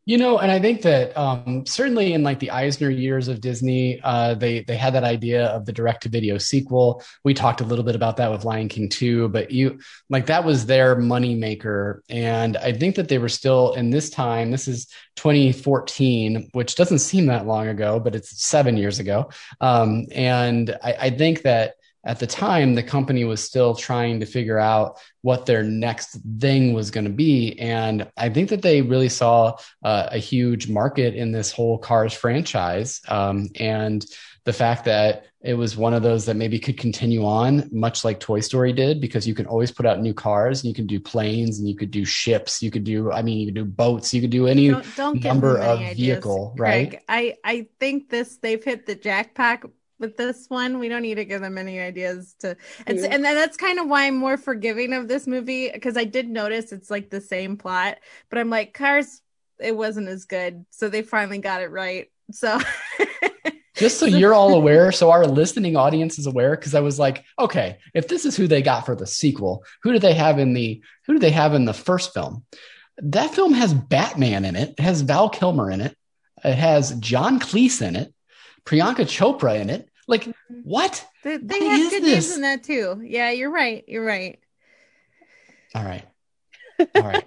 You know, and I think that um, certainly in like the Eisner years of Disney, uh, they they had that idea of the direct to video sequel. We talked a little bit about that with Lion King 2, but you like that was their money maker, and I think that they were still in this time. This is 2014, which doesn't seem that long ago, but it's seven years ago, um, and I, I think that at the time the company was still trying to figure out what their next thing was going to be. And i think that they really saw uh, a huge market in this whole cars franchise. Um, and the fact that it was one of those that maybe could continue on much like toy story did because you can always put out new cars and you can do planes and you could do ships. You could do i mean you could do boats. You could do any don't, don't number of ideas, vehicle right? I i think this they've hit the jackpot with this one. We don't need to give them any ideas to and, and then that's kind of why I'm more forgiving of this movie because I did notice it's like the same plot, but I'm like Cars it wasn't as good. So they finally got it right. So <laughs> just so you're all aware, so our listening audience is aware, because I was like, okay, if this is who they got for the sequel, who do they have in the who do they have in the first film? That film has Batman in it, it has Val Kilmer in it, it has John Cleese in it, Priyanka Chopra in it. Like, mm-hmm. what? They, they what have good this? names in that too. Yeah, you're right. You're right. All right. <laughs> All right.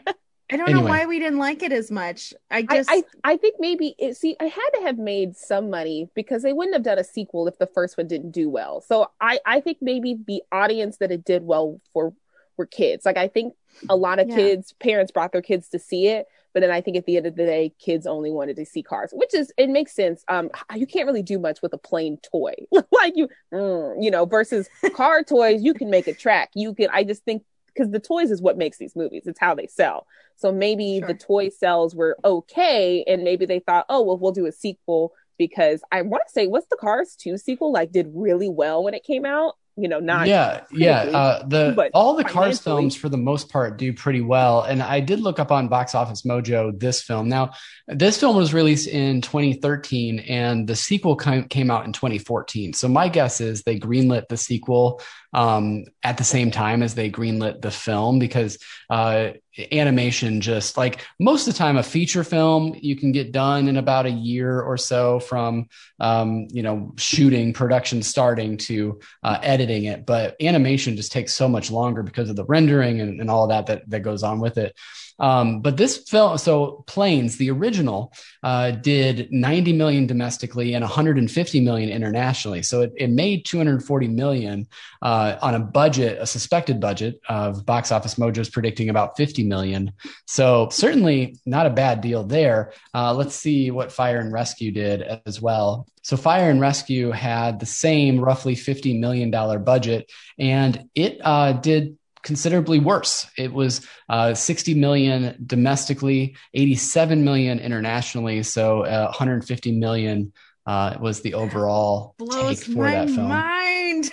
I don't anyway. know why we didn't like it as much. I just, I, I, I think maybe it, see, I had to have made some money because they wouldn't have done a sequel if the first one didn't do well. So I, I think maybe the audience that it did well for were kids. Like I think a lot of yeah. kids, parents brought their kids to see it, but then I think at the end of the day, kids only wanted to see cars, which is it makes sense. Um, you can't really do much with a plane toy, <laughs> like you, mm, you know, versus <laughs> car toys. You can make a track. You can. I just think because the toys is what makes these movies. It's how they sell. So maybe sure. the toy sales were okay, and maybe they thought, oh well, we'll do a sequel because I want to say, what's the Cars two sequel like? Did really well when it came out you know not yeah yeah uh, the all the cars films for the most part do pretty well and i did look up on box office mojo this film. Now this film was released in 2013 and the sequel came out in 2014 so my guess is they greenlit the sequel um, at the same time as they greenlit the film because uh, animation just like most of the time a feature film you can get done in about a year or so from um, you know shooting production starting to uh, editing it. But animation just takes so much longer because of the rendering and, and all that, that that goes on with it um, but this film, so Planes, the original, uh, did 90 million domestically and 150 million internationally. So it, it made 240 million uh, on a budget, a suspected budget of Box Office Mojo's predicting about 50 million. So certainly not a bad deal there. Uh, let's see what Fire and Rescue did as well. So Fire and Rescue had the same roughly $50 million budget, and it uh, did considerably worse. It was uh, 60 million domestically, 87 million internationally. So uh, 150 million uh, was the overall Blows take for that film. Mind.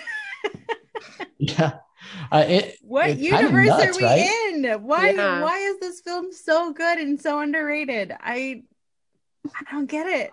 <laughs> yeah. Uh, it, what universe nuts, are we right? in? Why yeah. why is this film so good and so underrated? I I don't get it.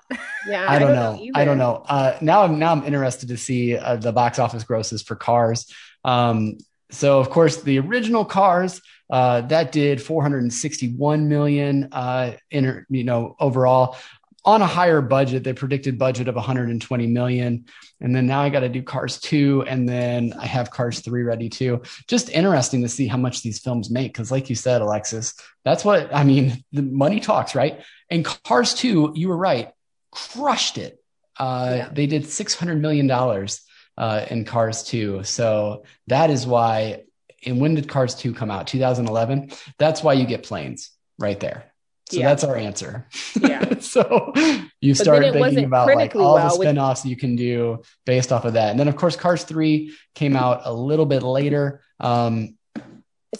Yeah, I don't, I don't know. know I don't know. Uh, now I'm now I'm interested to see uh, the box office grosses for Cars. Um, so of course the original cars uh, that did 461 million uh, in, you know overall on a higher budget they predicted budget of 120 million. And then now i got to do cars 2 and then i have cars 3 ready too. Just interesting to see how much these films make because like you said alexis that's what i mean the money talks right? And cars 2 you were right crushed it. Uh, yeah. they did 600 million dollars uh, in Cars 2. So that is why. And when did Cars 2 come out? 2011. That's why you get planes right there. So yeah. that's our answer. Yeah. <laughs> so you but start thinking about like all well the spinoffs with- you can do based off of that. And then of course Cars 3 came out a little bit later. Um,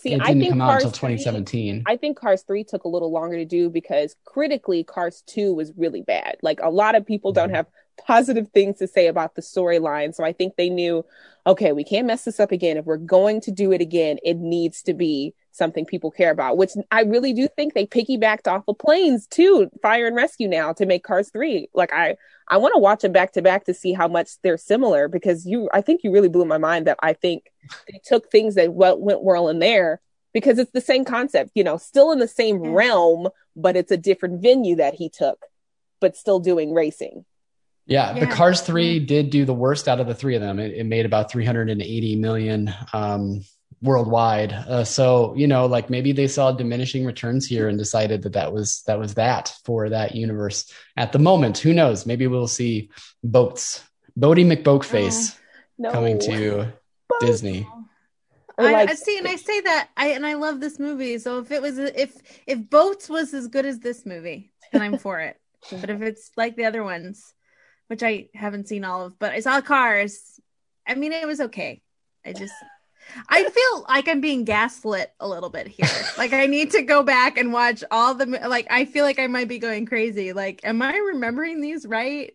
See, it didn't I think come Cars out until 2017. 3, I think Cars 3 took a little longer to do because critically Cars 2 was really bad. Like a lot of people don't mm-hmm. have positive things to say about the storyline. So I think they knew, okay, we can't mess this up again. If we're going to do it again, it needs to be something people care about, which I really do think they piggybacked off of planes too, fire and rescue now to make Cars 3. Like I I want to watch them back to back to see how much they're similar because you I think you really blew my mind that I think they took things that went well in there because it's the same concept, you know, still in the same mm-hmm. realm, but it's a different venue that he took, but still doing racing. Yeah, yeah, the Cars 3 did do the worst out of the three of them. It, it made about 380 million um, worldwide. Uh, so, you know, like maybe they saw diminishing returns here and decided that that was that was that for that universe at the moment. Who knows? Maybe we'll see boats, Boaty McBoatface oh, no. coming to Disney. I, like, I, see, and I say that I and I love this movie. So if it was if if boats was as good as this movie, then I'm for it. <laughs> but if it's like the other ones, which I haven't seen all of, but I saw Cars. I mean, it was okay. I just, I feel like I'm being gaslit a little bit here. <laughs> like I need to go back and watch all the, like, I feel like I might be going crazy. Like, am I remembering these right?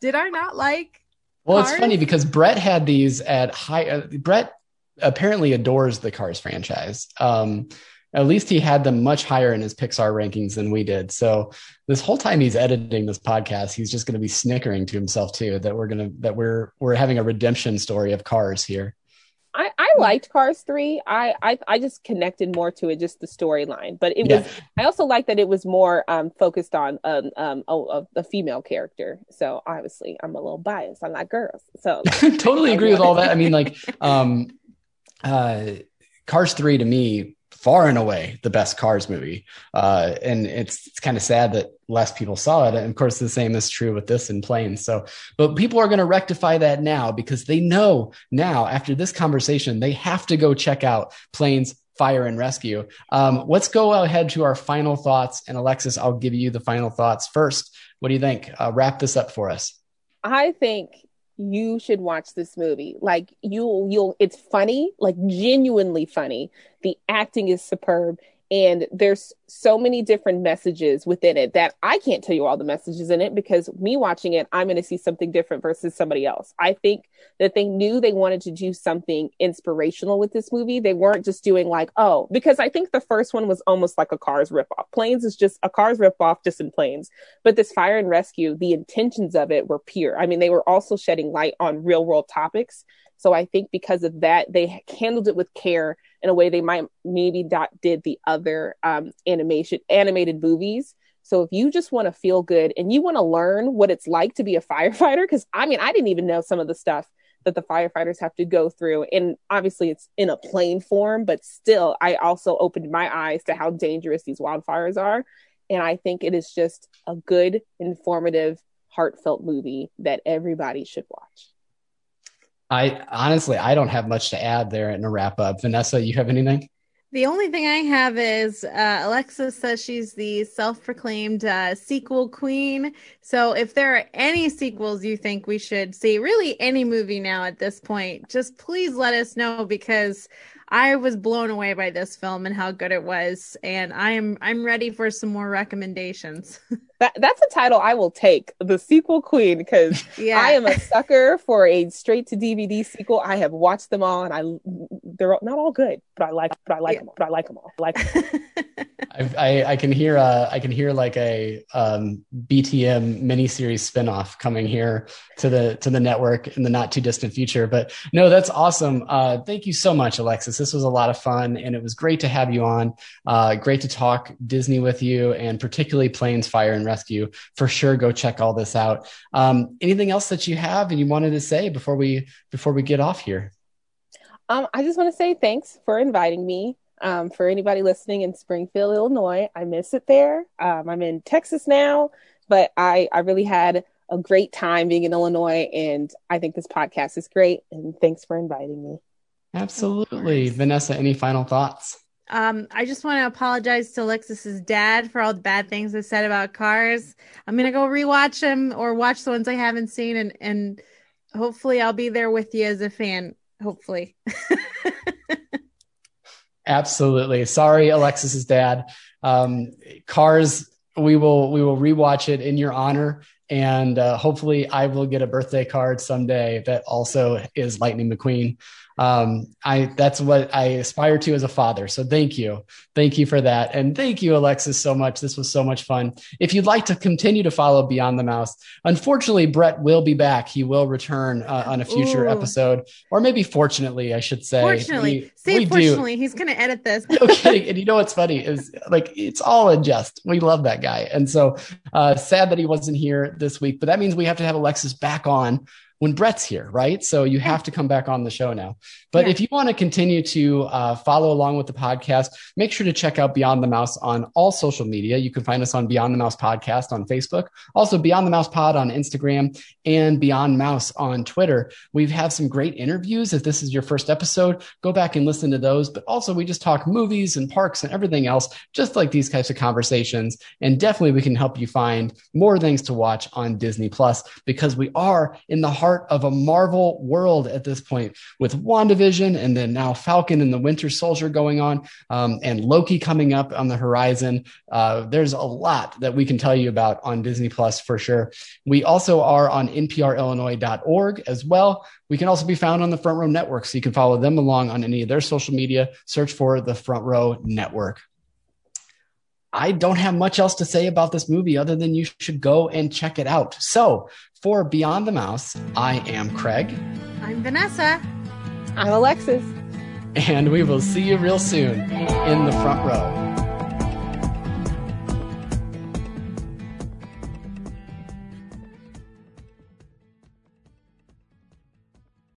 Did I not like? Well, Cars? it's funny because Brett had these at high. Uh, Brett apparently adores the Cars franchise. Um, at least he had them much higher in his Pixar rankings than we did. So this whole time he's editing this podcast, he's just going to be snickering to himself too that we're going to that we're we're having a redemption story of Cars here. I, I liked Cars three. I, I I just connected more to it, just the storyline. But it yeah. was. I also like that it was more um, focused on um, um a, a, female character. So obviously, I'm a little biased. I like girls. So <laughs> totally agree with all that. I mean, like, um, uh, Cars three to me far and away the best Cars movie. Uh, and it's, it's kind of sad that less people saw it. And of course, the same is true with this in Planes. So, but people are going to rectify that now because they know now after this conversation, they have to go check out Planes, Fire and Rescue. Um, let's go ahead to our final thoughts. And Alexis, I'll give you the final thoughts first. What do you think? Uh, wrap this up for us. I think you should watch this movie. Like you'll you'll it's funny, like genuinely funny. The acting is superb and there's so many different messages within it that I can't tell you all the messages in it because me watching it, I'm going to see something different versus somebody else. I think that they knew they wanted to do something inspirational with this movie. They weren't just doing like, oh, because I think the first one was almost like a Cars ripoff. Planes is just a Cars ripoff, just in planes. But this Fire and Rescue, the intentions of it were pure. I mean, they were also shedding light on real world topics So I think because of that, they handled it with care in a way they might maybe not did the other um, animation animated movies. So if you just want to feel good and you want to learn what it's like to be a <laughs> firefighter, because I mean, I didn't even know some of the stuff that the firefighters have to go through. And obviously it's in a plane form, but still, I also opened my eyes to how dangerous these wildfires are. And I think it is just a good, informative, heartfelt movie that everybody should watch. I honestly, I don't have much to add there in a wrap up. Vanessa, you have anything? The only thing I have is uh, Alexis says she's the self proclaimed uh, sequel queen. So if there are any sequels you think we should see, really any movie now at this point, just please let us know because I was blown away by this film and how good it was, and I am I'm ready for some more recommendations. <laughs> that that's a title I will take, the sequel queen, because <laughs> yeah. I am a sucker for a straight to DVD sequel. I have watched them all, and I they're not all good, but I like but I like yeah. them. But I like them all. I like them. <laughs> I, I can hear uh, I can hear like a um, BTM miniseries spinoff coming here to the to the network in the not too distant future. But no, that's awesome. Uh, thank you so much, Alexis. This was a lot of fun, and it was great to have you on. Uh, great to talk Disney with you, and particularly Planes, Fire, and Rescue. For sure, go check all this out. Um, anything else that you have and you wanted to say before we before we get off here? Um, I just want to say thanks for inviting me. Um, for anybody listening in Springfield, Illinois, I miss it there. Um, I'm in Texas now, but I, I really had a great time being in Illinois, and I think this podcast is great. And thanks for inviting me. Absolutely. Vanessa, any final thoughts? Um, I just want to apologize to Alexis's dad for all the bad things I said about cars. I'm gonna go rewatch them or watch the ones I haven't seen, and and hopefully I'll be there with you as a fan. Hopefully. <laughs> Absolutely. Sorry, Alexis's dad. Um, Cars, we will we will rewatch it in your honor, and uh, hopefully, I will get a birthday card someday that also is Lightning McQueen um, I that's what I aspire to as a father. So thank you, thank you for that, and thank you, Alexis, so much. This was so much fun. If you'd like to continue to follow Beyond the Mouse, unfortunately, Brett will be back. He will return uh, on a future Ooh. episode, or maybe fortunately, I should say. Fortunately, we, say we fortunately, do. he's going to edit this. <laughs> okay, and you know what's funny is like it's all in jest. We love that guy, and so uh, sad that he wasn't here this week. But that means we have to have Alexis back on when Brett's here, right? So you have to come back on the show now. But yeah. if you want to continue to uh, follow along with the podcast, make sure to check out Beyond the Mouse on all social media. You can find us on Beyond the Mouse Podcast on Facebook, also Beyond the Mouse Pod on Instagram, and Beyond Mouse on Twitter. We've had some great interviews. If this is your first episode, go back and listen to those. But also, we just talk movies and parks and everything else, just like these types of conversations. And definitely, we can help you find more things to watch on Disney Plus because we are in the heart of a Marvel world at this point with WandaVision and then now Falcon and the Winter Soldier going on um, and Loki coming up on the horizon. Uh, there's a lot that we can tell you about on Disney Plus for sure. We also are on nprillinois.org as well. We can also be found on the Front Row Network, so you can follow them along on any of their social media. Search for the Front Row Network. I don't have much else to say about this movie other than you should go and check it out. So, for Beyond the Mouse, I am Craig. I'm Vanessa. I'm Alexis. And we will see you real soon in the front row.